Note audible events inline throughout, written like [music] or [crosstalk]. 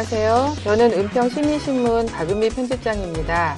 안녕하세요. 저는 은평시민신문 박은미 편집장입니다.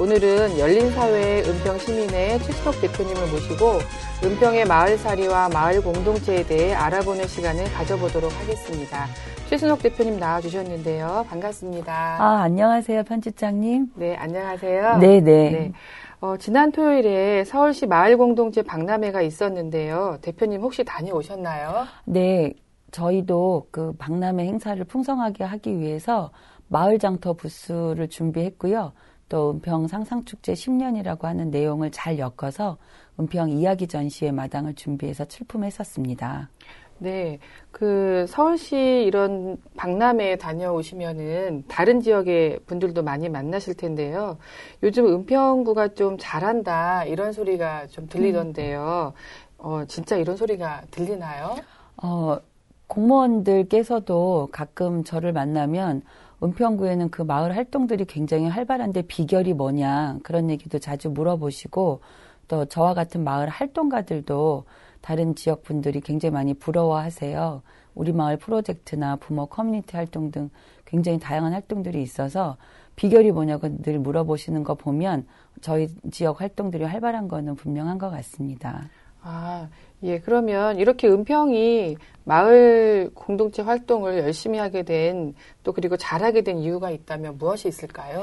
오늘은 열린사회 은평시민의 최수석 대표님을 모시고 은평의 마을살이와 마을 공동체에 대해 알아보는 시간을 가져보도록 하겠습니다. 최순옥 대표님 나와주셨는데요. 반갑습니다. 아, 안녕하세요, 편집장님. 네, 안녕하세요. 네네. 네. 네. 어, 지난 토요일에 서울시 마을공동체 박람회가 있었는데요. 대표님 혹시 다녀오셨나요? 네, 저희도 그 박람회 행사를 풍성하게 하기 위해서 마을 장터 부스를 준비했고요. 또 은평 상상축제 10년이라고 하는 내용을 잘 엮어서 은평 이야기 전시회 마당을 준비해서 출품했었습니다. 네. 그 서울시 이런 박람회에 다녀오시면은 다른 지역의 분들도 많이 만나실 텐데요. 요즘 은평구가 좀 잘한다 이런 소리가 좀 들리던데요. 어, 진짜 이런 소리가 들리나요? 어, 공무원들께서도 가끔 저를 만나면 은평구에는 그 마을 활동들이 굉장히 활발한데 비결이 뭐냐 그런 얘기도 자주 물어보시고 또 저와 같은 마을 활동가들도 다른 지역 분들이 굉장히 많이 부러워하세요. 우리 마을 프로젝트나 부모 커뮤니티 활동 등 굉장히 다양한 활동들이 있어서 비결이 뭐냐고 늘 물어보시는 거 보면 저희 지역 활동들이 활발한 거는 분명한 것 같습니다. 아, 예, 그러면 이렇게 은평이 마을 공동체 활동을 열심히 하게 된 또 그리고 잘하게 된 이유가 있다면 무엇이 있을까요?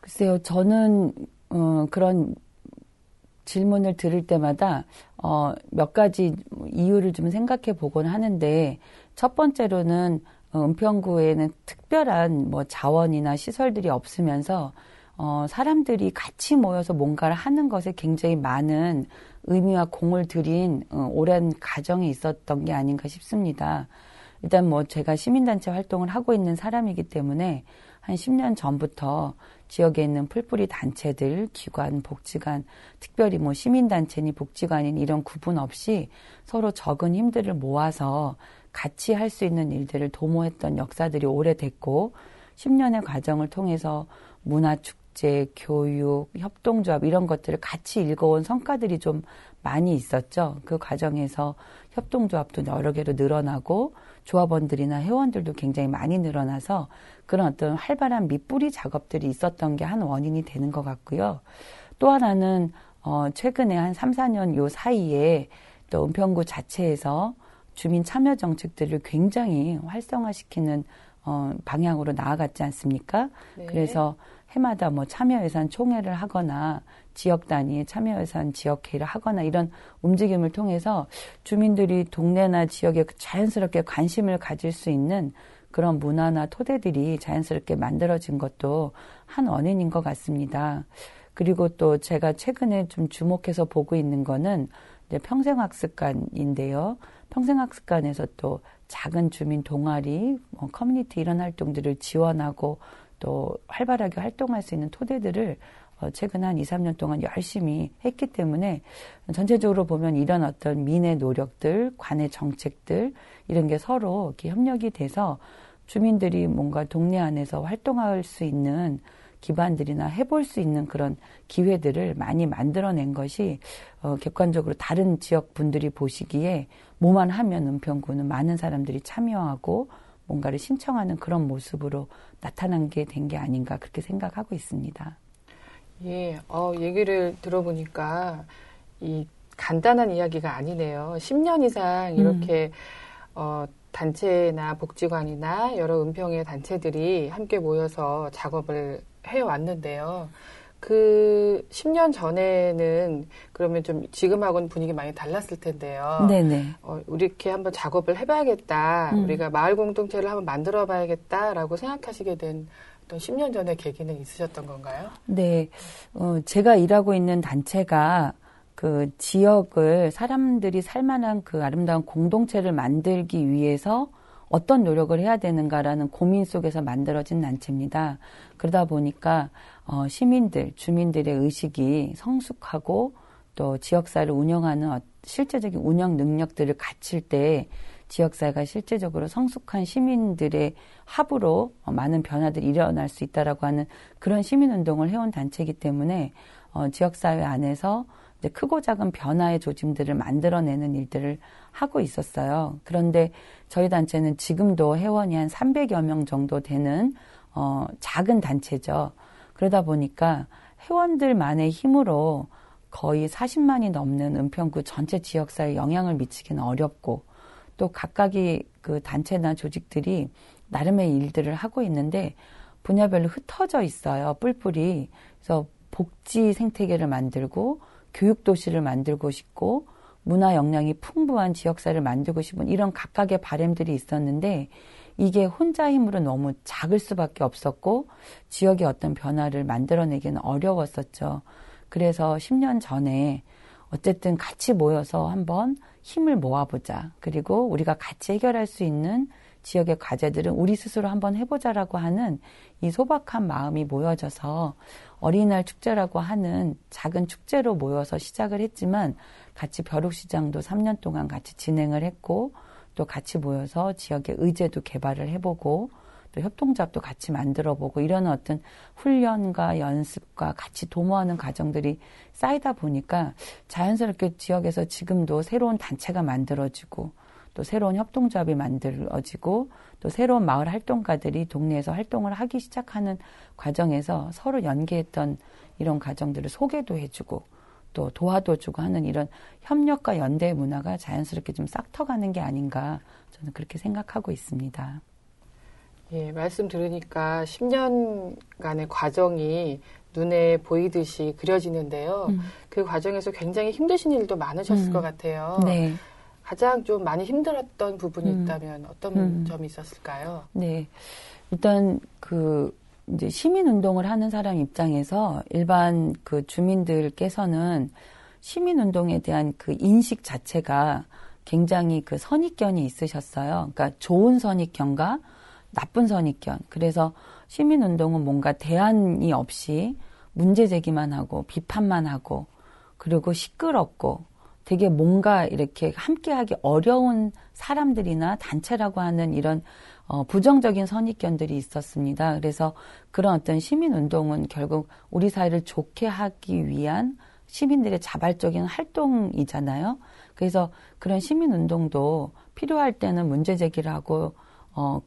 글쎄요, 저는 어, 그런 질문을 들을 때마다 어, 몇 가지 이유를 좀 생각해 보곤 하는데 첫 번째로는 어, 은평구에는 특별한 뭐 자원이나 시설들이 없으면서 어, 사람들이 같이 모여서 뭔가를 하는 것에 굉장히 많은 의미와 공을 들인 어, 오랜 가정이 있었던 게 아닌가 싶습니다. 일단 뭐 제가 시민단체 활동을 하고 있는 사람이기 때문에 한 10년 전부터 지역에 있는 풀뿌리 단체들, 기관, 복지관, 특별히 뭐 시민단체니 복지관인 이런 구분 없이 서로 적은 힘들을 모아서 같이 할 수 있는 일들을 도모했던 역사들이 오래됐고 10년의 과정을 통해서 문화 축 제, 교육, 협동조합 이런 것들을 같이 읽어온 성과들이 좀 많이 있었죠. 그 과정에서 협동조합도 여러 개로 늘어나고 조합원들이나 회원들도 굉장히 많이 늘어나서 그런 어떤 활발한 밑뿌리 작업들이 있었던 게 한 원인이 되는 것 같고요. 또 하나는 어 최근에 한 3, 4년 요 사이에 또 은평구 자체에서 주민 참여 정책들을 굉장히 활성화시키는 어 방향으로 나아갔지 않습니까? 네. 그래서 해마다 뭐 참여 예산 총회를 하거나 지역 단위의 참여 예산 지역회의를 하거나 이런 움직임을 통해서 주민들이 동네나 지역에 자연스럽게 관심을 가질 수 있는 그런 문화나 토대들이 자연스럽게 만들어진 것도 한 원인인 것 같습니다. 그리고 또 제가 최근에 좀 주목해서 보고 있는 거는 이제 평생학습관인데요. 평생학습관에서 또 작은 주민 동아리, 뭐 커뮤니티 이런 활동들을 지원하고 또 활발하게 활동할 수 있는 토대들을 어, 최근 한 2, 3년 동안 열심히 했기 때문에 전체적으로 보면 이런 어떤 민의 노력들, 관의 정책들 이런 게 서로 이렇게 협력이 돼서 주민들이 뭔가 동네 안에서 활동할 수 있는 기반들이나 해볼 수 있는 그런 기회들을 많이 만들어낸 것이 어, 객관적으로 다른 지역 분들이 보시기에 뭐만 하면 은평구는 많은 사람들이 참여하고 뭔가를 신청하는 그런 모습으로 나타난 게된게 아닌가 그렇게 생각하고 있습니다. 예, 어, 얘기를 들어보니까 이 간단한 이야기가 아니네요. 10년 이상 이렇게 음. 어, 단체나 복지관이나 여러 은평의 단체들이 함께 모여서 작업을 해왔는데요. 그 10년 전에는 그러면 좀 지금하고는 분위기 많이 달랐을 텐데요. 네네. 어, 우리 이렇게 한번 작업을 해봐야겠다. 음. 우리가 마을 공동체를 한번 만들어봐야겠다라고 생각하시게 된 어떤 10년 전의 계기는 있으셨던 건가요? 네. 어, 제가 일하고 있는 단체가 그 지역을 사람들이 살만한 그 아름다운 공동체를 만들기 위해서 어떤 노력을 해야 되는가라는 고민 속에서 만들어진 단체입니다. 그러다 보니까 어, 시민들, 주민들의 의식이 성숙하고 또 지역사를 운영하는 어, 실제적인 운영 능력들을 갖출 때 지역사회가 실제적으로 성숙한 시민들의 합으로 어, 많은 변화들이 일어날 수 있다라고 하는 그런 시민운동을 해온 단체이기 때문에 어, 지역사회 안에서 이제 크고 작은 변화의 조짐들을 만들어내는 일들을 하고 있었어요. 그런데 저희 단체는 지금도 회원이 한 300여 명 정도 되는 어, 작은 단체죠. 그러다 보니까 회원들만의 힘으로 거의 40만이 넘는 은평구 전체 지역사회에 영향을 미치기는 어렵고 또 각각의 그 단체나 조직들이 나름의 일들을 하고 있는데 분야별로 흩어져 있어요. 뿔뿔이. 그래서 복지 생태계를 만들고 교육 도시를 만들고 싶고 문화 역량이 풍부한 지역사를 만들고 싶은 이런 각각의 바램들이 있었는데 이게 혼자 힘으로 너무 작을 수밖에 없었고 지역의 어떤 변화를 만들어내기는 어려웠었죠. 그래서 10년 전에 어쨌든 같이 모여서 한번 힘을 모아보자. 그리고 우리가 같이 해결할 수 있는 지역의 과제들은 우리 스스로 한번 해보자라고 하는 이 소박한 마음이 모여져서 어린이날 축제라고 하는 작은 축제로 모여서 시작을 했지만 같이 벼룩시장도 3년 동안 같이 진행을 했고 또 같이 모여서 지역의 의제도 개발을 해보고 또 협동조합도 같이 만들어보고 이런 어떤 훈련과 연습과 같이 도모하는 과정들이 쌓이다 보니까 자연스럽게 지역에서 지금도 새로운 단체가 만들어지고 또 새로운 협동조합이 만들어지고 또 새로운 마을 활동가들이 동네에서 활동을 하기 시작하는 과정에서 서로 연계했던 이런 과정들을 소개도 해주고 또 도와도 주고 하는 이런 협력과 연대 문화가 자연스럽게 좀 싹터가는 게 아닌가 저는 그렇게 생각하고 있습니다. 예, 말씀 들으니까 10년간의 과정이 눈에 보이듯이 그려지는데요. 음. 그 과정에서 굉장히 힘드신 일도 많으셨을 음. 것 같아요. 네. 가장 좀 많이 힘들었던 부분이 음. 있다면 어떤 음. 점이 있었을까요? 네. 일단 그 이제 시민 운동을 하는 사람 입장에서 일반 그 주민들께서는 시민 운동에 대한 그 인식 자체가 굉장히 그 선입견이 있으셨어요. 그러니까 좋은 선입견과 나쁜 선입견. 그래서 시민 운동은 뭔가 대안이 없이 문제 제기만 하고 비판만 하고 그리고 시끄럽고 되게 뭔가 이렇게 함께하기 어려운 사람들이나 단체라고 하는 이런 어, 부정적인 선입견들이 있었습니다. 그래서 그런 어떤 시민 운동은 결국 우리 사회를 좋게 하기 위한 시민들의 자발적인 활동이잖아요. 그래서 그런 시민 운동도 필요할 때는 문제 제기를 하고 어,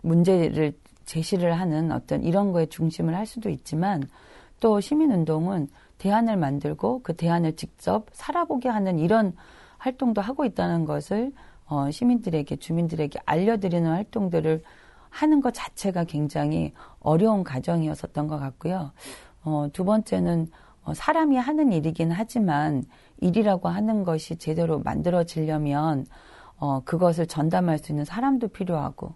문제를 제시를 하는 어떤 이런 거에 중심을 할 수도 있지만 또 시민 운동은 대안을 만들고 그 대안을 직접 살아보게 하는 이런 활동도 하고 있다는 것을 어, 시민들에게 주민들에게 알려드리는 활동들을 하는 것 자체가 굉장히 어려운 과정이었었던 것 같고요. 어, 두 번째는 어, 사람이 하는 일이긴 하지만 일이라고 하는 것이 제대로 만들어지려면 어, 그것을 전담할 수 있는 사람도 필요하고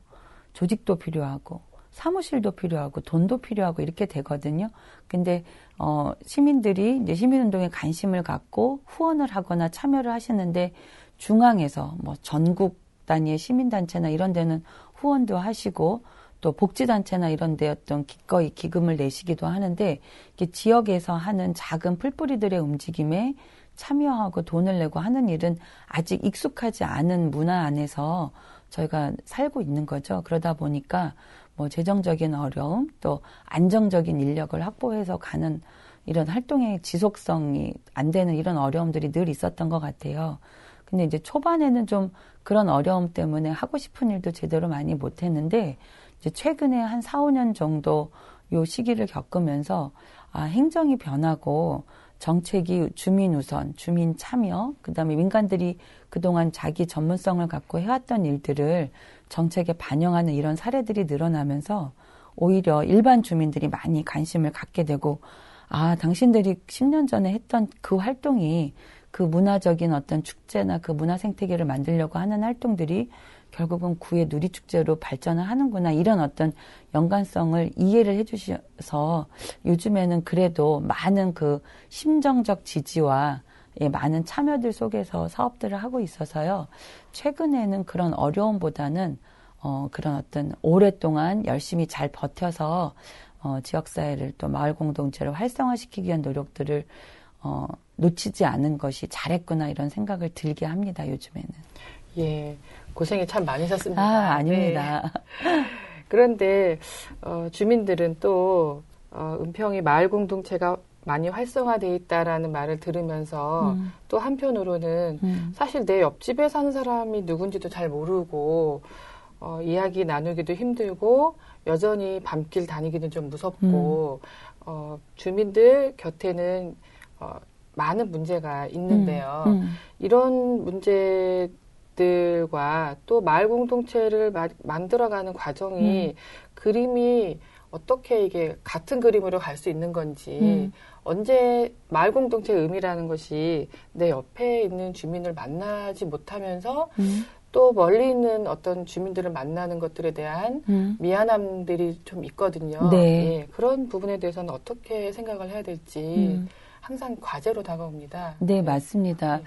조직도 필요하고 사무실도 필요하고 돈도 필요하고 이렇게 되거든요. 근데 어 시민들이 이제 시민운동에 관심을 갖고 후원을 하거나 참여를 하시는데 중앙에서 뭐 전국 단위의 시민단체나 이런 데는 후원도 하시고 또 복지단체나 이런 데 어떤 기꺼이 기금을 내시기도 하는데 이게 지역에서 하는 작은 풀뿌리들의 움직임에 참여하고 돈을 내고 하는 일은 아직 익숙하지 않은 문화 안에서 저희가 살고 있는 거죠. 그러다 보니까 뭐 재정적인 어려움 또 안정적인 인력을 확보해서 가는 이런 활동의 지속성이 안 되는 이런 어려움들이 늘 있었던 것 같아요. 근데 이제 초반에는 좀 그런 어려움 때문에 하고 싶은 일도 제대로 많이 못 했는데 이제 최근에 한 4, 5년 정도 요 시기를 겪으면서 아, 행정이 변하고 정책이 주민 우선, 주민 참여, 그 다음에 민간들이 그동안 자기 전문성을 갖고 해왔던 일들을 정책에 반영하는 이런 사례들이 늘어나면서 오히려 일반 주민들이 많이 관심을 갖게 되고, 아, 당신들이 10년 전에 했던 그 활동이 그 문화적인 어떤 축제나 그 문화 생태계를 만들려고 하는 활동들이 결국은 구의 누리축제로 발전을 하는구나 이런 어떤 연관성을 이해를 해주셔서 요즘에는 그래도 많은 그 심정적 지지와 예, 많은 참여들 속에서 사업들을 하고 있어서요. 최근에는 그런 어려움보다는 어, 그런 어떤 오랫동안 열심히 잘 버텨서 어, 지역사회를 또 마을 공동체를 활성화시키기 위한 노력들을 어, 놓치지 않은 것이 잘했구나 이런 생각을 들게 합니다. 요즘에는. 예. 고생이 참 많으셨습니다. 아, 아닙니다. 네. 그런데 어, 주민들은 또 어, 은평이 마을 공동체가 많이 활성화돼 있다라는 말을 들으면서 음. 또 한편으로는 음. 사실 내 옆집에 사는 사람이 누군지도 잘 모르고 어, 이야기 나누기도 힘들고 여전히 밤길 다니기는 좀 무섭고 어, 주민들 곁에는 어, 많은 문제가 있는데요. 음. 음. 이런 문제 들과 또 마을 공동체를 마- 만들어가는 과정이 음. 그림이 어떻게 이게 같은 그림으로 갈 수 있는 건지 음. 언제 마을 공동체의 의미라는 것이 내 옆에 있는 주민을 만나지 못하면서 음. 또 멀리 있는 어떤 주민들을 만나는 것들에 대한 음. 미안함들이 좀 있거든요. 네. 예, 그런 부분에 대해서는 어떻게 생각을 해야 될지 음. 항상 과제로 다가옵니다. 네, 맞습니다.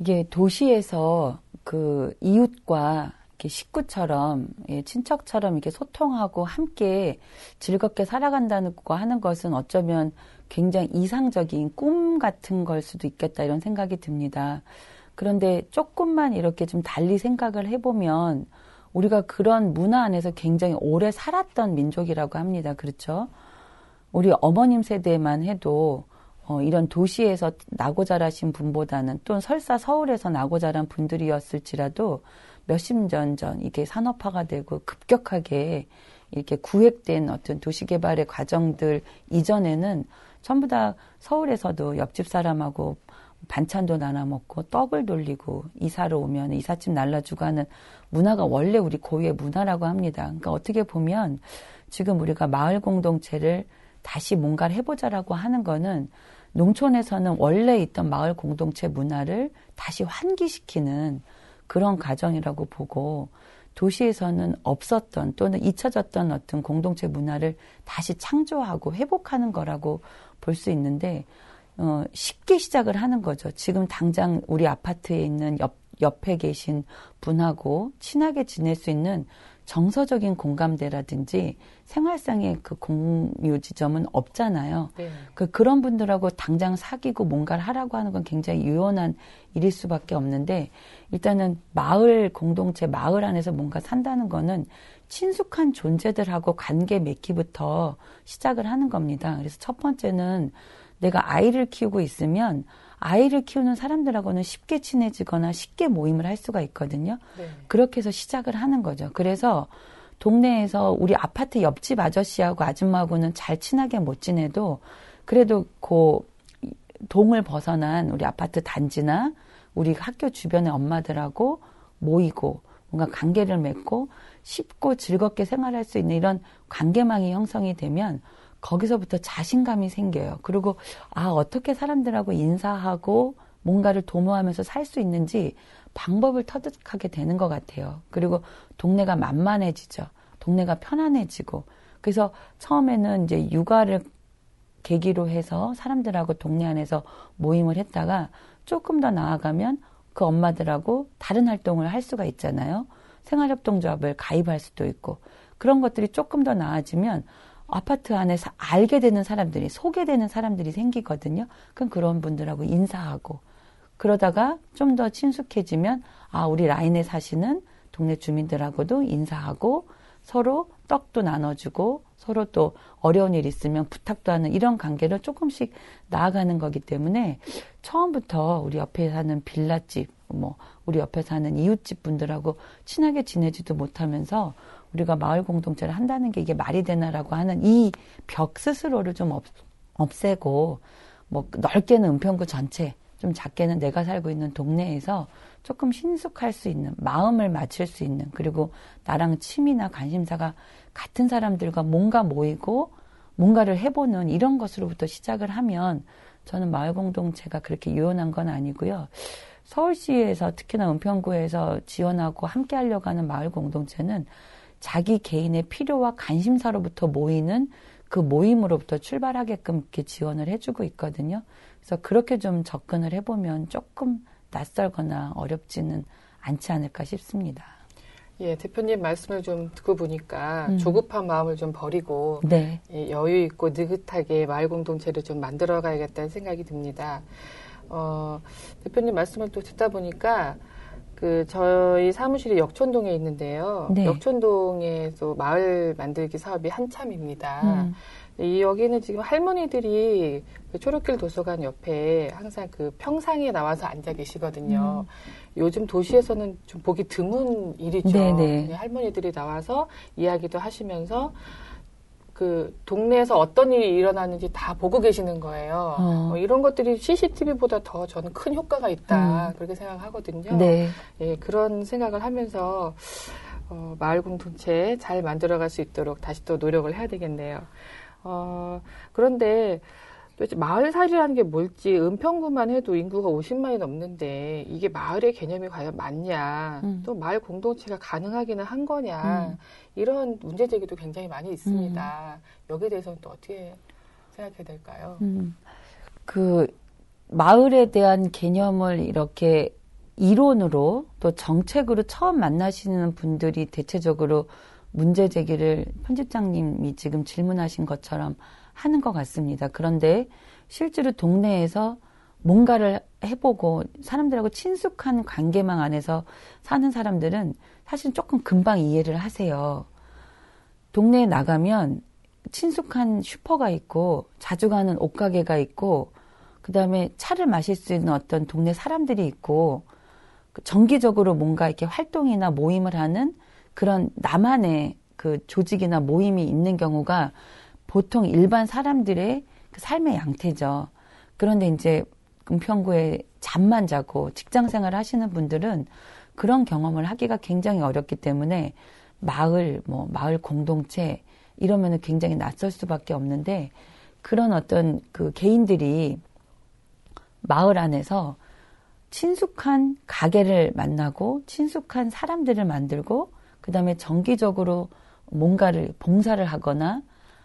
이게 도시에서 그 이웃과 이렇게 식구처럼, 예, 친척처럼 이렇게 소통하고 함께 즐겁게 살아간다는 거 하는 것은 어쩌면 굉장히 이상적인 꿈 같은 걸 수도 있겠다 이런 생각이 듭니다. 그런데 조금만 이렇게 좀 달리 생각을 해보면 우리가 그런 문화 안에서 굉장히 오래 살았던 민족이라고 합니다. 그렇죠? 우리 어머님 세대만 해도 어, 이런 도시에서 나고 자라신 분보다는 또는 설사 서울에서 나고 자란 분들이었을지라도 몇십 년 전 이게 산업화가 되고 급격하게 이렇게 구획된 어떤 도시개발의 과정들 이전에는 전부 다 서울에서도 옆집 사람하고 반찬도 나눠 먹고 떡을 돌리고 이사를 오면 이삿짐 날라주고 하는 문화가 원래 우리 고유의 문화라고 합니다. 그러니까 어떻게 보면 지금 우리가 마을 공동체를 다시 뭔가를 해보자라고 하는 거는 농촌에서는 원래 있던 마을 공동체 문화를 다시 환기시키는 그런 과정이라고 보고 도시에서는 없었던 또는 잊혀졌던 어떤 공동체 문화를 다시 창조하고 회복하는 거라고 볼 수 있는데 어, 쉽게 시작을 하는 거죠. 지금 당장 우리 아파트에 있는 옆, 옆에 계신 분하고 친하게 지낼 수 있는 정서적인 공감대라든지 생활상의 그 공유 지점은 없잖아요. 네. 그 그런 분들하고 당장 사귀고 뭔가를 하라고 하는 건 굉장히 유연한 일일 수밖에 없는데 일단은 마을 공동체 마을 안에서 뭔가 산다는 거는 친숙한 존재들하고 관계 맺기부터 시작을 하는 겁니다. 그래서 첫 번째는 내가 아이를 키우고 있으면 아이를 키우는 사람들하고는 쉽게 친해지거나 쉽게 모임을 할 수가 있거든요. 네. 그렇게 해서 시작을 하는 거죠. 그래서 동네에서 우리 아파트 옆집 아저씨하고 아줌마하고는 잘 친하게 못 지내도 그래도 그 동을 벗어난 우리 아파트 단지나 우리 학교 주변의 엄마들하고 모이고 뭔가 관계를 맺고 쉽고 즐겁게 생활할 수 있는 이런 관계망이 형성이 되면 거기서부터 자신감이 생겨요. 그리고 아 어떻게 사람들하고 인사하고 뭔가를 도모하면서 살 수 있는지 방법을 터득하게 되는 것 같아요. 그리고 동네가 만만해지죠. 동네가 편안해지고 그래서 처음에는 이제 육아를 계기로 해서 사람들하고 동네 안에서 모임을 했다가 조금 더 나아가면 그 엄마들하고 다른 활동을 할 수가 있잖아요. 생활협동조합을 가입할 수도 있고 그런 것들이 조금 더 나아지면 아파트 안에서 알게 되는 사람들이 소개되는 사람들이 생기거든요. 그럼 그런 분들하고 인사하고 그러다가 좀 더 친숙해지면 아 우리 라인에 사시는 동네 주민들하고도 인사하고 서로 떡도 나눠주고 서로 또 어려운 일 있으면 부탁도 하는 이런 관계를 조금씩 나아가는 거기 때문에 처음부터 우리 옆에 사는 빌라집 뭐 우리 옆에 사는 이웃집 분들하고 친하게 지내지도 못하면서 우리가 마을 공동체를 한다는 게 이게 말이 되나라고 하는 이 벽 스스로를 좀 없, 없애고 뭐 넓게는 은평구 전체 좀 작게는 내가 살고 있는 동네에서 조금 신숙할 수 있는 마음을 맞출 수 있는 그리고 나랑 취미나 관심사가 같은 사람들과 뭔가 모이고 뭔가를 해보는 이런 것으로부터 시작을 하면 저는 마을 공동체가 그렇게 유연한 건 아니고요. 서울시에서 특히나 은평구에서 지원하고 함께 하려고 하는 마을 공동체는 자기 개인의 필요와 관심사로부터 모이는 그 모임으로부터 출발하게끔 이렇게 지원을 해주고 있거든요. 그래서 그렇게 좀 접근을 해보면 조금 낯설거나 어렵지는 않지 않을까 싶습니다. 예, 대표님 말씀을 좀 듣고 보니까 음. 조급한 마음을 좀 버리고 네. 예, 여유 있고 느긋하게 마을 공동체를 좀 만들어 가야겠다는 생각이 듭니다. 어, 대표님 말씀을 또 듣다 보니까 그 저희 사무실이 역촌동에 있는데요. 네. 역촌동에서 마을 만들기 사업이 한참입니다. 음, 이 여기는 지금 할머니들이 그 초록길 도서관 옆에 항상 그 평상에 나와서 앉아 계시거든요. 음. 요즘 도시에서는 좀 보기 드문 일이죠. 네네. 할머니들이 나와서 이야기도 하시면서 그 동네에서 어떤 일이 일어나는지 다 보고 계시는 거예요. 어. 뭐 이런 것들이 CCTV보다 더 저는 큰 효과가 있다 음. 그렇게 생각하거든요. 네. 예, 그런 생각을 하면서 어, 마을 공동체 잘 만들어갈 수 있도록 다시 또 노력을 해야 되겠네요. 어, 그런데 도대체 마을 살이라는 게 뭘지 은평구만 해도 인구가 50만이 넘는데 이게 마을의 개념이 과연 맞냐 음. 또 마을 공동체가 가능하기는 한 거냐 음. 이런 문제 제기도 굉장히 많이 있습니다. 음. 여기에 대해서는 또 어떻게 생각해야 될까요? 음. 그 마을에 대한 개념을 이렇게 이론으로 또 정책으로 처음 만나시는 분들이 대체적으로 문제 제기를 편집장님이 지금 질문하신 것처럼 하는 것 같습니다. 그런데 실제로 동네에서 뭔가를 해보고 사람들하고 친숙한 관계망 안에서 사는 사람들은 사실 조금 금방 이해를 하세요. 동네에 나가면 친숙한 슈퍼가 있고 자주 가는 옷가게가 있고 그 다음에 차를 마실 수 있는 어떤 동네 사람들이 있고 그 정기적으로 뭔가 이렇게 활동이나 모임을 하는 그런 나만의 그 조직이나 모임이 있는 경우가 보통 일반 사람들의 그 삶의 양태죠. 그런데 이제 은평구에 잠만 자고 직장 생활 하시는 분들은 그런 경험을 하기가 굉장히 어렵기 때문에 마을, 뭐, 마을 공동체, 이러면은 굉장히 낯설 수밖에 없는데 그런 어떤 그 개인들이 마을 안에서 친숙한 가게를 만나고 친숙한 사람들을 만들고 그 다음에 정기적으로 뭔가를 봉사를 하거나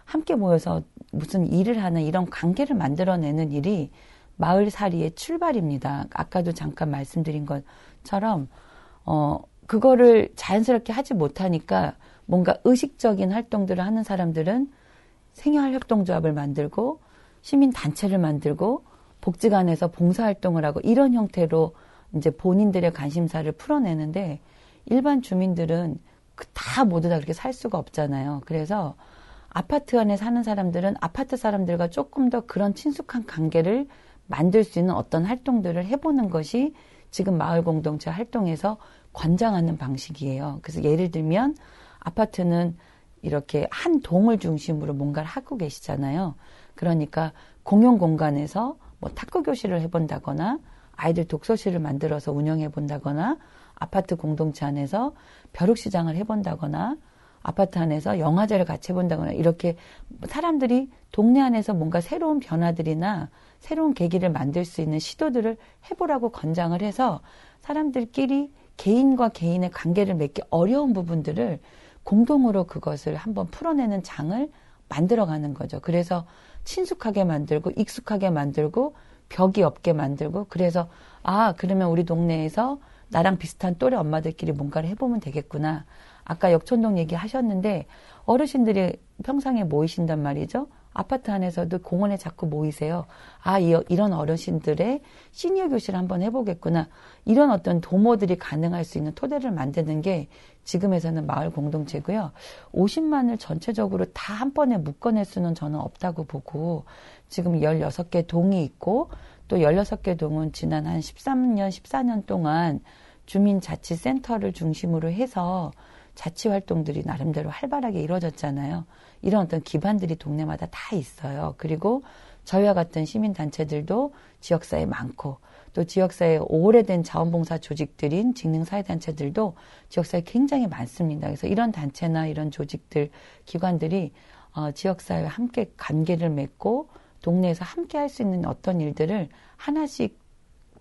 함께 모여서 무슨 일을 하는 이런 관계를 만들어내는 일이 마을살이의 출발입니다. 아까도 잠깐 말씀드린 것처럼 어 그거를 자연스럽게 하지 못하니까 뭔가 의식적인 활동들을 하는 사람들은 생활협동조합을 만들고 시민 단체를 만들고 복지관에서 봉사활동을 하고 이런 형태로 이제 본인들의 관심사를 풀어내는데 일반 주민들은 그다 모두 다 그렇게 살 수가 없잖아요. 그래서 아파트 안에 사는 사람들은 아파트 사람들과 조금 더 그런 친숙한 관계를 만들 수 있는 어떤 활동들을 해보는 것이 지금 마을 공동체 활동에서 권장하는 방식이에요. 그래서 예를 들면 아파트는 이렇게 한 동을 중심으로 뭔가를 하고 계시잖아요. 그러니까 공용 공간에서 뭐 탁구 교실을 해본다거나 아이들 독서실을 만들어서 운영해 본다거나 아파트 공동체 안에서 벼룩시장을 해본다거나 아파트 안에서 영화제를 같이 본다거나 이렇게 사람들이 동네 안에서 뭔가 새로운 변화들이나 새로운 계기를 만들 수 있는 시도들을 해보라고 권장을 해서 사람들끼리 개인과 개인의 관계를 맺기 어려운 부분들을 공동으로 그것을 한번 풀어내는 장을 만들어가는 거죠. 그래서 친숙하게 만들고 익숙하게 만들고 벽이 없게 만들고 그래서 아 그러면 우리 동네에서 나랑 비슷한 또래 엄마들끼리 뭔가를 해보면 되겠구나. 아까 역촌동 얘기 하셨는데 어르신들이 평상에 모이신단 말이죠. 아파트 안에서도 공원에 자꾸 모이세요. 아, 이, 런 어르신들의 시니어 교실 한번 해보겠구나. 이런 어떤 도모들이 가능할 수 있는 토대를 만드는 게 지금에서는 마을 공동체고요. 50만을 전체적으로 다 한 번에 묶어낼 수는 저는 없다고 보고 지금 16개 동이 있고 또 16개 동은 지난 한 13년, 14년 동안 주민자치센터를 중심으로 해서 자치 활동들이 나름대로 활발하게 이루어졌잖아요. 이런 어떤 기반들이 동네마다 다 있어요. 그리고 저희와 같은 시민 단체들도 지역사회에 많고 또 지역사회에 오래된 자원봉사 조직들인 직능사회 단체들도 지역사회에 굉장히 많습니다. 그래서 이런 단체나 이런 조직들, 기관들이 어, 지역사회와 함께 관계를 맺고 동네에서 함께 할 수 있는 어떤 일들을 하나씩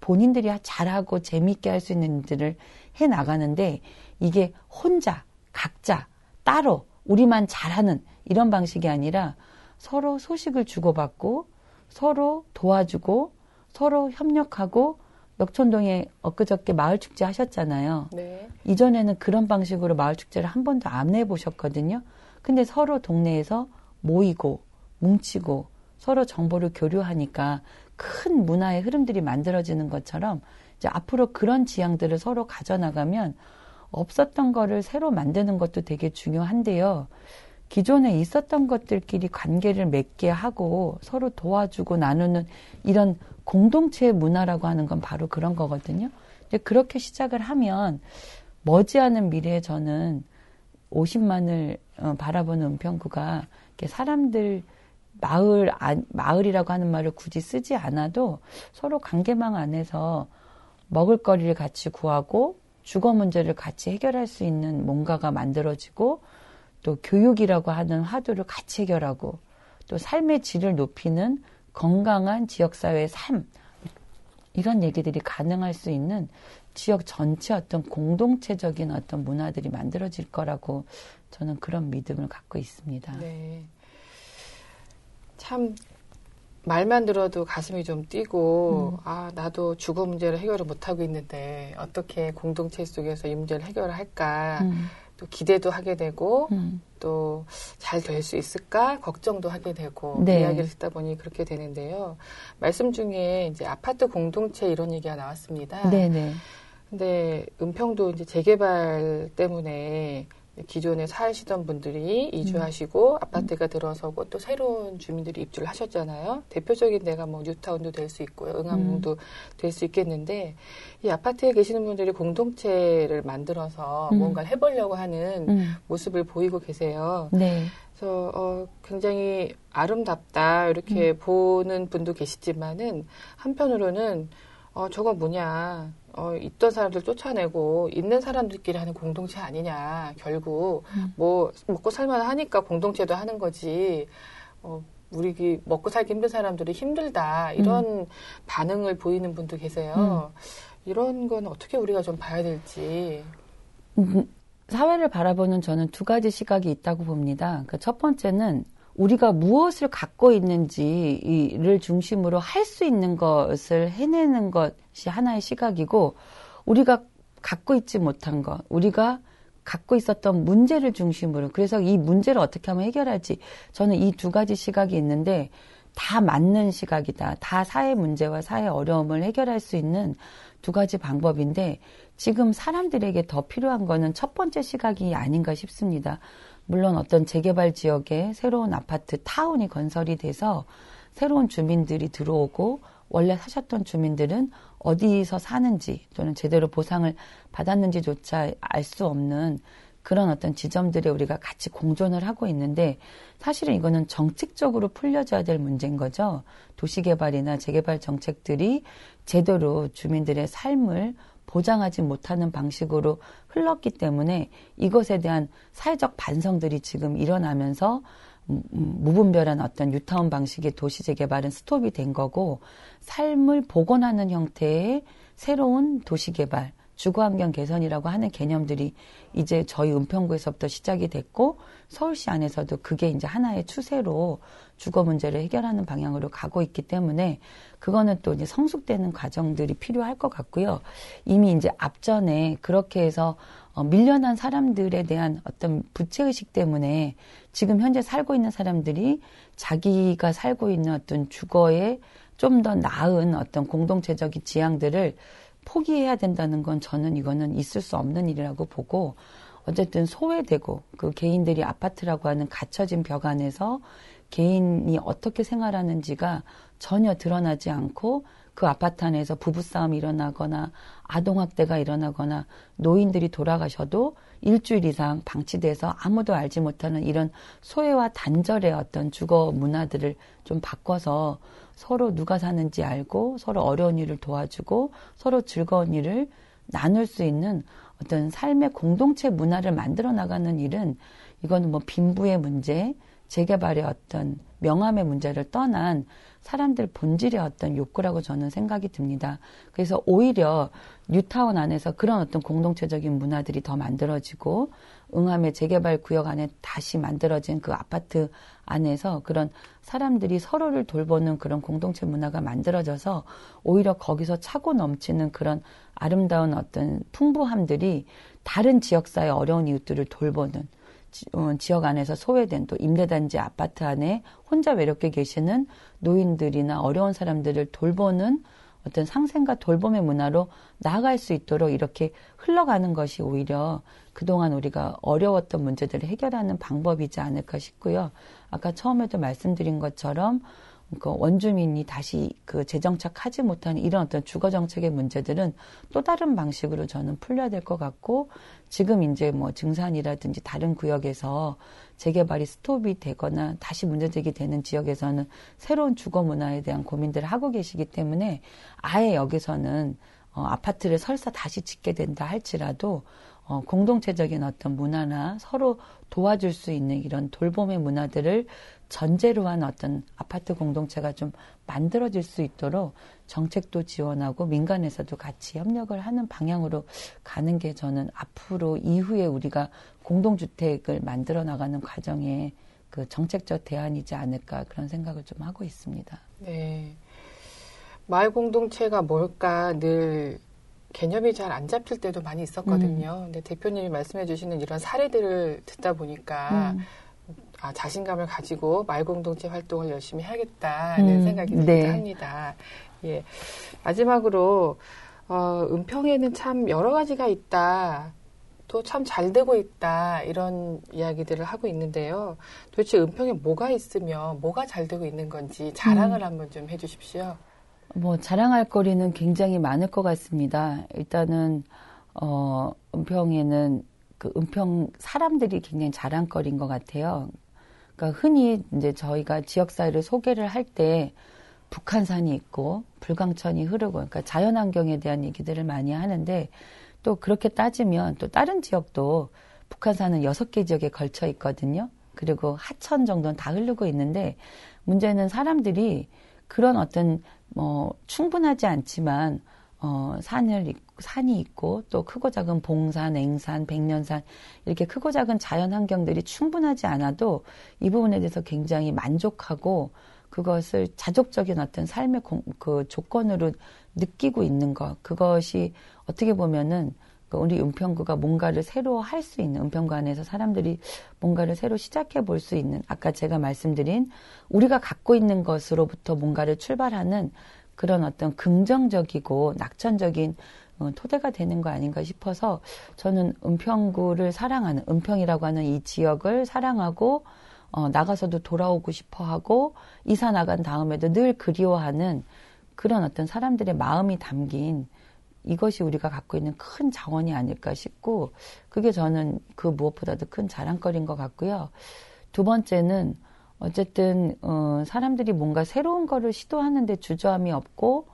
본인들이 잘하고 재미있게 할 수 있는 일들을 해 나가는데 이게 혼자 각자 따로 우리만 잘하는 이런 방식이 아니라 서로 소식을 주고받고 서로 도와주고 서로 협력하고 역촌동에 엊그저께 마을 축제 하셨잖아요. 네. 이전에는 그런 방식으로 마을 축제를 한 번도 안 해보셨거든요. 근데 서로 동네에서 모이고 뭉치고 서로 정보를 교류하니까 큰 문화의 흐름들이 만들어지는 것처럼 이제 앞으로 그런 지향들을 서로 가져나가면 없었던 거를 새로 만드는 것도 되게 중요한데요. 기존에 있었던 것들끼리 관계를 맺게 하고 서로 도와주고 나누는 이런 공동체 문화라고 하는 건 바로 그런 거거든요. 이제 그렇게 시작을 하면 머지않은 미래에 저는 50만을 어, 바라보는 은평구가 사람들 마을 마을이라고 하는 말을 굳이 쓰지 않아도 서로 관계망 안에서 먹을거리를 같이 구하고 주거 문제를 같이 해결할 수 있는 뭔가가 만들어지고 또 교육이라고 하는 화두를 같이 해결하고 또 삶의 질을 높이는 건강한 지역사회의 삶 이런 얘기들이 가능할 수 있는 지역 전체 어떤 공동체적인 어떤 문화들이 만들어질 거라고 저는 그런 믿음을 갖고 있습니다. 네. 참 말만 들어도 가슴이 좀 뛰고 음. 아 나도 주거 문제를 해결을 못 하고 있는데 어떻게 공동체 속에서 이 문제를 해결을 할까 음. 또 기대도 하게 되고 음. 또잘 될 수 있을까 걱정도 하게 되고 네. 이야기를 듣다 보니 그렇게 되는데요. 말씀 중에 이제 아파트 공동체 이런 얘기가 나왔습니다. 네네. 네. 근데 은평도 이제 재개발 때문에 기존에 사시던 분들이 이주하시고 음. 아파트가 들어서고 또 새로운 주민들이 입주를 하셨잖아요. 대표적인 데가 뭐 뉴타운도 될 수 있고요. 응암동도 음. 될수 있겠는데 이 아파트에 계시는 분들이 공동체를 만들어서 음. 뭔가를 해보려고 하는 음. 모습을 보이고 계세요. 네. 그래서 어, 굉장히 아름답다 이렇게 음. 보는 분도 계시지만은 한편으로는 어, 저거 뭐냐. 어, 있던 사람들 쫓아내고 있는 사람들끼리 하는 공동체 아니냐. 결국 음. 뭐 먹고 살만 하니까 공동체도 하는 거지. 어, 우리 먹고 살기 힘든 사람들이 힘들다. 이런 음. 반응을 보이는 분도 계세요. 음. 이런 건 어떻게 우리가 좀 봐야 될지. 음, 사회를 바라보는 저는 두 가지 시각이 있다고 봅니다. 그첫 번째는 우리가 무엇을 갖고 있는지를 중심으로 할 수 있는 것을 해내는 것이 하나의 시각이고 우리가 갖고 있지 못한 것, 우리가 갖고 있었던 문제를 중심으로 그래서 이 문제를 어떻게 하면 해결할지 저는 이 두 가지 시각이 있는데 다 맞는 시각이다. 다 사회 문제와 사회 어려움을 해결할 수 있는 두 가지 방법인데 지금 사람들에게 더 필요한 거는 첫 번째 시각이 아닌가 싶습니다. 물론 어떤 재개발 지역에 새로운 아파트 타운이 건설이 돼서 새로운 주민들이 들어오고 원래 사셨던 주민들은 어디서 사는지 또는 제대로 보상을 받았는지조차 알 수 없는 그런 어떤 지점들에 우리가 같이 공존을 하고 있는데 사실은 이거는 정책적으로 풀려져야 될 문제인 거죠. 도시개발이나 재개발 정책들이 제대로 주민들의 삶을 보장하지 못하는 방식으로 흘렀기 때문에 이것에 대한 사회적 반성들이 지금 일어나면서 음, 음, 무분별한 어떤 뉴타운 방식의 도시 재개발은 스톱이 된 거고 삶을 복원하는 형태의 새로운 도시 개발, 주거 환경 개선이라고 하는 개념들이 이제 저희 은평구에서부터 시작이 됐고 서울시 안에서도 그게 이제 하나의 추세로 주거 문제를 해결하는 방향으로 가고 있기 때문에 그거는 또 이제 성숙되는 과정들이 필요할 것 같고요. 이미 이제 앞전에 그렇게 해서 어, 밀려난 사람들에 대한 어떤 부채의식 때문에 지금 현재 살고 있는 사람들이 자기가 살고 있는 어떤 주거에 좀 더 나은 어떤 공동체적인 지향들을 포기해야 된다는 건 저는 이거는 있을 수 없는 일이라고 보고 어쨌든 소외되고 그 개인들이 아파트라고 하는 갇혀진 벽 안에서 개인이 어떻게 생활하는지가 전혀 드러나지 않고 그 아파트 안에서 부부싸움이 일어나거나 아동학대가 일어나거나 노인들이 돌아가셔도 일주일 이상 방치돼서 아무도 알지 못하는 이런 소외와 단절의 어떤 주거 문화들을 좀 바꿔서 서로 누가 사는지 알고 서로 어려운 일을 도와주고 서로 즐거운 일을 나눌 수 있는 어떤 삶의 공동체 문화를 만들어 나가는 일은 이거는 뭐 빈부의 문제, 재개발의 어떤 명함의 문제를 떠난 사람들 본질의 어떤 욕구라고 저는 생각이 듭니다. 그래서 오히려 뉴타운 안에서 그런 어떤 공동체적인 문화들이 더 만들어지고 응암의 재개발 구역 안에 다시 만들어진 그 아파트 안에서 그런 사람들이 서로를 돌보는 그런 공동체 문화가 만들어져서 오히려 거기서 차고 넘치는 그런 아름다운 어떤 풍부함들이 다른 지역사회 어려운 이웃들을 돌보는 어, 지역 안에서 소외된 또 임대단지 아파트 안에 혼자 외롭게 계시는 노인들이나 어려운 사람들을 돌보는 어떤 상생과 돌봄의 문화로 나아갈 수 있도록 이렇게 흘러가는 것이 오히려 그동안 우리가 어려웠던 문제들을 해결하는 방법이지 않을까 싶고요. 아까 처음에도 말씀드린 것처럼 그 원주민이 다시 그 재정착하지 못하는 이런 어떤 주거 정책의 문제들은 또 다른 방식으로 저는 풀려야 될 것 같고 지금 이제 뭐 증산이라든지 다른 구역에서 재개발이 스톱이 되거나 다시 문제 제기 되는 지역에서는 새로운 주거 문화에 대한 고민들을 하고 계시기 때문에 아예 여기서는 어, 아파트를 설사 다시 짓게 된다 할지라도 어, 공동체적인 어떤 문화나 서로 도와줄 수 있는 이런 돌봄의 문화들을 전제로 한 어떤 아파트 공동체가 좀 만들어질 수 있도록 정책도 지원하고 민간에서도 같이 협력을 하는 방향으로 가는 게 저는 앞으로 이후에 우리가 공동주택을 만들어 나가는 과정에 그 정책적 대안이지 않을까 그런 생각을 좀 하고 있습니다. 네. 마을 공동체가 뭘까 늘 개념이 잘 안 잡힐 때도 많이 있었거든요. 음. 근데 대표님이 말씀해 주시는 이런 사례들을 듣다 보니까 음. 아, 자신감을 가지고 마을 공동체 활동을 열심히 해야겠다는 음. 생각이 들기도 네. 합니다. 예. 마지막으로 어, 은평에는 참 여러 가지가 있다. 또 참 잘 되고 있다. 이런 이야기들을 하고 있는데요. 도대체 은평에 뭐가 있으며 뭐가 잘 되고 있는 건지 자랑을 음. 한번 좀 해주십시오. 뭐 자랑할 거리는 굉장히 많을 것 같습니다. 일단은 어 은평에는 그 은평 사람들이 굉장히 자랑거리인 것 같아요. 그러니까 흔히 이제 저희가 지역사회를 소개를 할 때 북한산이 있고 불광천이 흐르고 그러니까 자연환경에 대한 얘기들을 많이 하는데 또 그렇게 따지면 또 다른 지역도 북한산은 여섯 개 지역에 걸쳐 있거든요. 그리고 하천 정도는 다 흐르고 있는데 문제는 사람들이 그런 어떤 뭐 충분하지 않지만 어 산을 산이 있고 또 크고 작은 봉산, 앵산, 백년산 이렇게 크고 작은 자연 환경들이 충분하지 않아도 이 부분에 대해서 굉장히 만족하고 그것을 자족적인 어떤 삶의 공, 그 조건으로 느끼고 있는 것. 그것이 어떻게 보면은 그 우리 은평구가 뭔가를 새로 할 수 있는 은평구 안에서 사람들이 뭔가를 새로 시작해 볼 수 있는 아까 제가 말씀드린 우리가 갖고 있는 것으로부터 뭔가를 출발하는 그런 어떤 긍정적이고 낙천적인 어, 토대가 되는 거 아닌가 싶어서 저는 은평구를 사랑하는 은평이라고 하는 이 지역을 사랑하고 어, 나가서도 돌아오고 싶어 하고 이사 나간 다음에도 늘 그리워하는 그런 어떤 사람들의 마음이 담긴 이것이 우리가 갖고 있는 큰 자원이 아닐까 싶고 그게 저는 그 무엇보다도 큰 자랑거리인 것 같고요. 두 번째는 어쨌든 어, 사람들이 뭔가 새로운 거를 시도하는데 주저함이 없고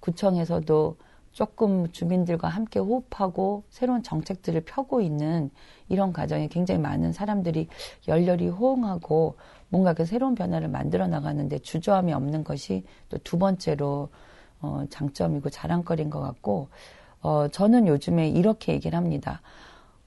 구청에서도 조금 주민들과 함께 호흡하고 새로운 정책들을 펴고 있는 이런 과정에 굉장히 많은 사람들이 열렬히 호응하고 뭔가 그 새로운 변화를 만들어 나가는데 주저함이 없는 것이 또 두 번째로 어, 장점이고 자랑거리인 것 같고, 어, 저는 요즘에 이렇게 얘기를 합니다.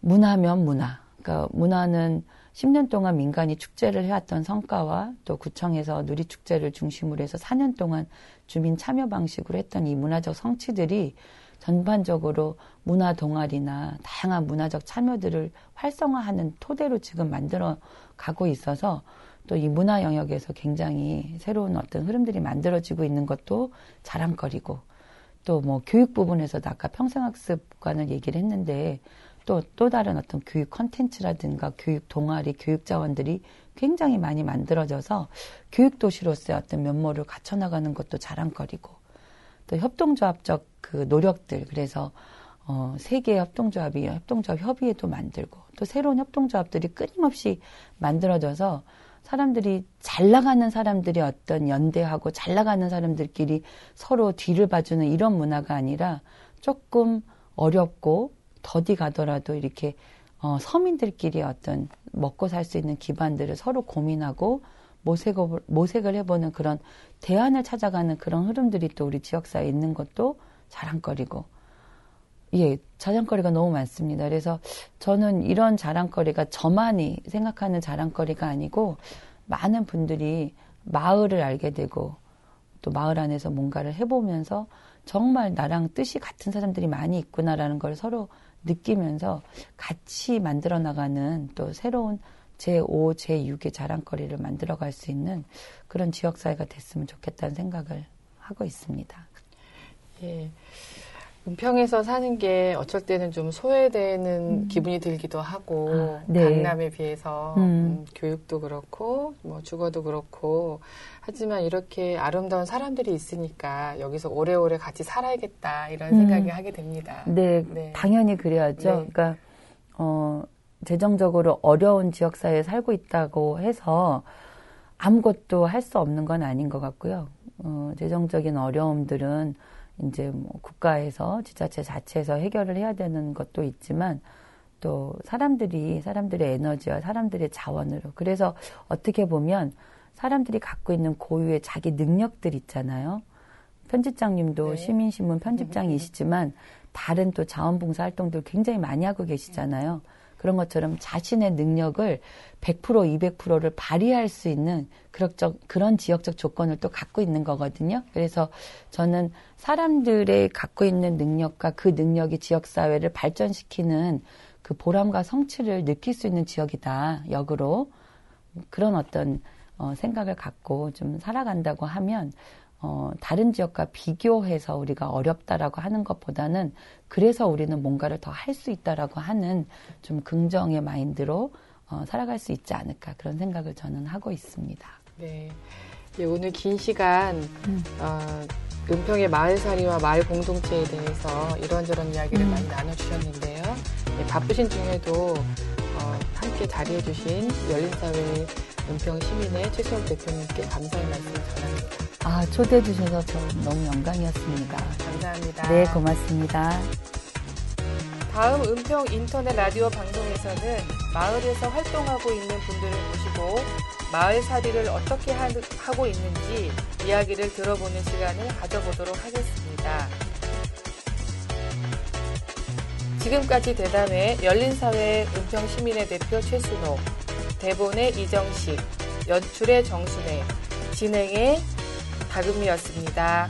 문화면 문화. 그러니까 문화는 10년 동안 민간이 축제를 해왔던 성과와 또 구청에서 누리축제를 중심으로 해서 4년 동안 주민 참여 방식으로 했던 이 문화적 성취들이 전반적으로 문화 동아리나 다양한 문화적 참여들을 활성화하는 토대로 지금 만들어 가고 있어서 또 이 문화 영역에서 굉장히 새로운 어떤 흐름들이 만들어지고 있는 것도 자랑거리고 또 뭐 교육 부분에서도 아까 평생학습관을 얘기를 했는데 또, 또 다른 어떤 교육 컨텐츠라든가 교육 동아리, 교육 자원들이 굉장히 많이 만들어져서 교육 도시로서의 어떤 면모를 갖춰나가는 것도 자랑거리고 또 협동조합적 그 노력들 그래서 어, 세계 협동조합이 협동조합 협의회도 만들고 또 새로운 협동조합들이 끊임없이 만들어져서 사람들이 잘 나가는 사람들이 어떤 연대하고 잘 나가는 사람들끼리 서로 뒤를 봐주는 이런 문화가 아니라 조금 어렵고 더디 가더라도 이렇게 어, 서민들끼리 어떤 먹고 살 수 있는 기반들을 서로 고민하고 모색을, 모색을 해보는 그런 대안을 찾아가는 그런 흐름들이 또 우리 지역사회에 있는 것도 자랑거리고 예, 자랑거리가 너무 많습니다. 그래서 저는 이런 자랑거리가 저만이 생각하는 자랑거리가 아니고 많은 분들이 마을을 알게 되고 또 마을 안에서 뭔가를 해보면서 정말 나랑 뜻이 같은 사람들이 많이 있구나라는 걸 서로 느끼면서 같이 만들어 나가는 또 새로운 제5, 제6의 자랑거리를 만들어 갈 수 있는 그런 지역사회가 됐으면 좋겠다는 생각을 하고 있습니다. 예. 은평에서 사는 게 어쩔 때는 좀 소외되는 음. 기분이 들기도 하고 아, 네. 강남에 비해서 음. 음, 교육도 그렇고 뭐 주거도 그렇고 하지만 이렇게 아름다운 사람들이 있으니까 여기서 오래오래 같이 살아야겠다 이런 음. 생각이 하게 됩니다. 네, 네. 당연히 그래야죠. 네. 그러니까 어 재정적으로 어려운 지역 사회에 살고 있다고 해서 아무것도 할 수 없는 건 아닌 것 같고요. 어, 재정적인 어려움들은 이제 뭐 국가에서 지자체 자체에서 해결을 해야 되는 것도 있지만 또 사람들이 사람들의 에너지와 사람들의 자원으로 그래서 어떻게 보면 사람들이 갖고 있는 고유의 자기 능력들 있잖아요. 편집장님도 네. 시민신문 편집장이시지만 [laughs] 다른 또 자원봉사 활동들 굉장히 많이 하고 계시잖아요. 그런 것처럼 자신의 능력을 100% 200%를 발휘할 수 있는 그럭적, 그런 지역적 조건을 또 갖고 있는 거거든요. 그래서 저는 사람들의 갖고 있는 능력과 그 능력이 지역사회를 발전시키는 그 보람과 성취를 느낄 수 있는 지역이다. 역으로. 그런 어떤 어, 생각을 갖고 좀 살아간다고 하면 어, 다른 지역과 비교해서 우리가 어렵다라고 하는 것보다는 그래서 우리는 뭔가를 더 할 수 있다라고 하는 좀 긍정의 마인드로 어, 살아갈 수 있지 않을까 그런 생각을 저는 하고 있습니다. 네. 예, 오늘 긴 시간 음. 어, 은평의 마을살이와 마을 공동체에 대해서 이런저런 이야기를 음. 많이 나눠주셨는데요. 예, 바쁘신 중에도 어, 함께 자리해주신 열린사회 은평 시민의 최수영 대표님께 감사의 말씀을 전합니다. 아, 초대해 주셔서 저 너무 영광이었습니다. 감사합니다. 네, 고맙습니다. 다음 은평 인터넷 라디오 방송에서는 마을에서 활동하고 있는 분들을 모시고 마을살이를 어떻게 하, 하고 있는지 이야기를 들어보는 시간을 가져보도록 하겠습니다. 지금까지 대담의 열린사회 은평 시민의 대표 최순호, 대본의 이정식, 연출의 정순혜, 진행의 다금이었습니다.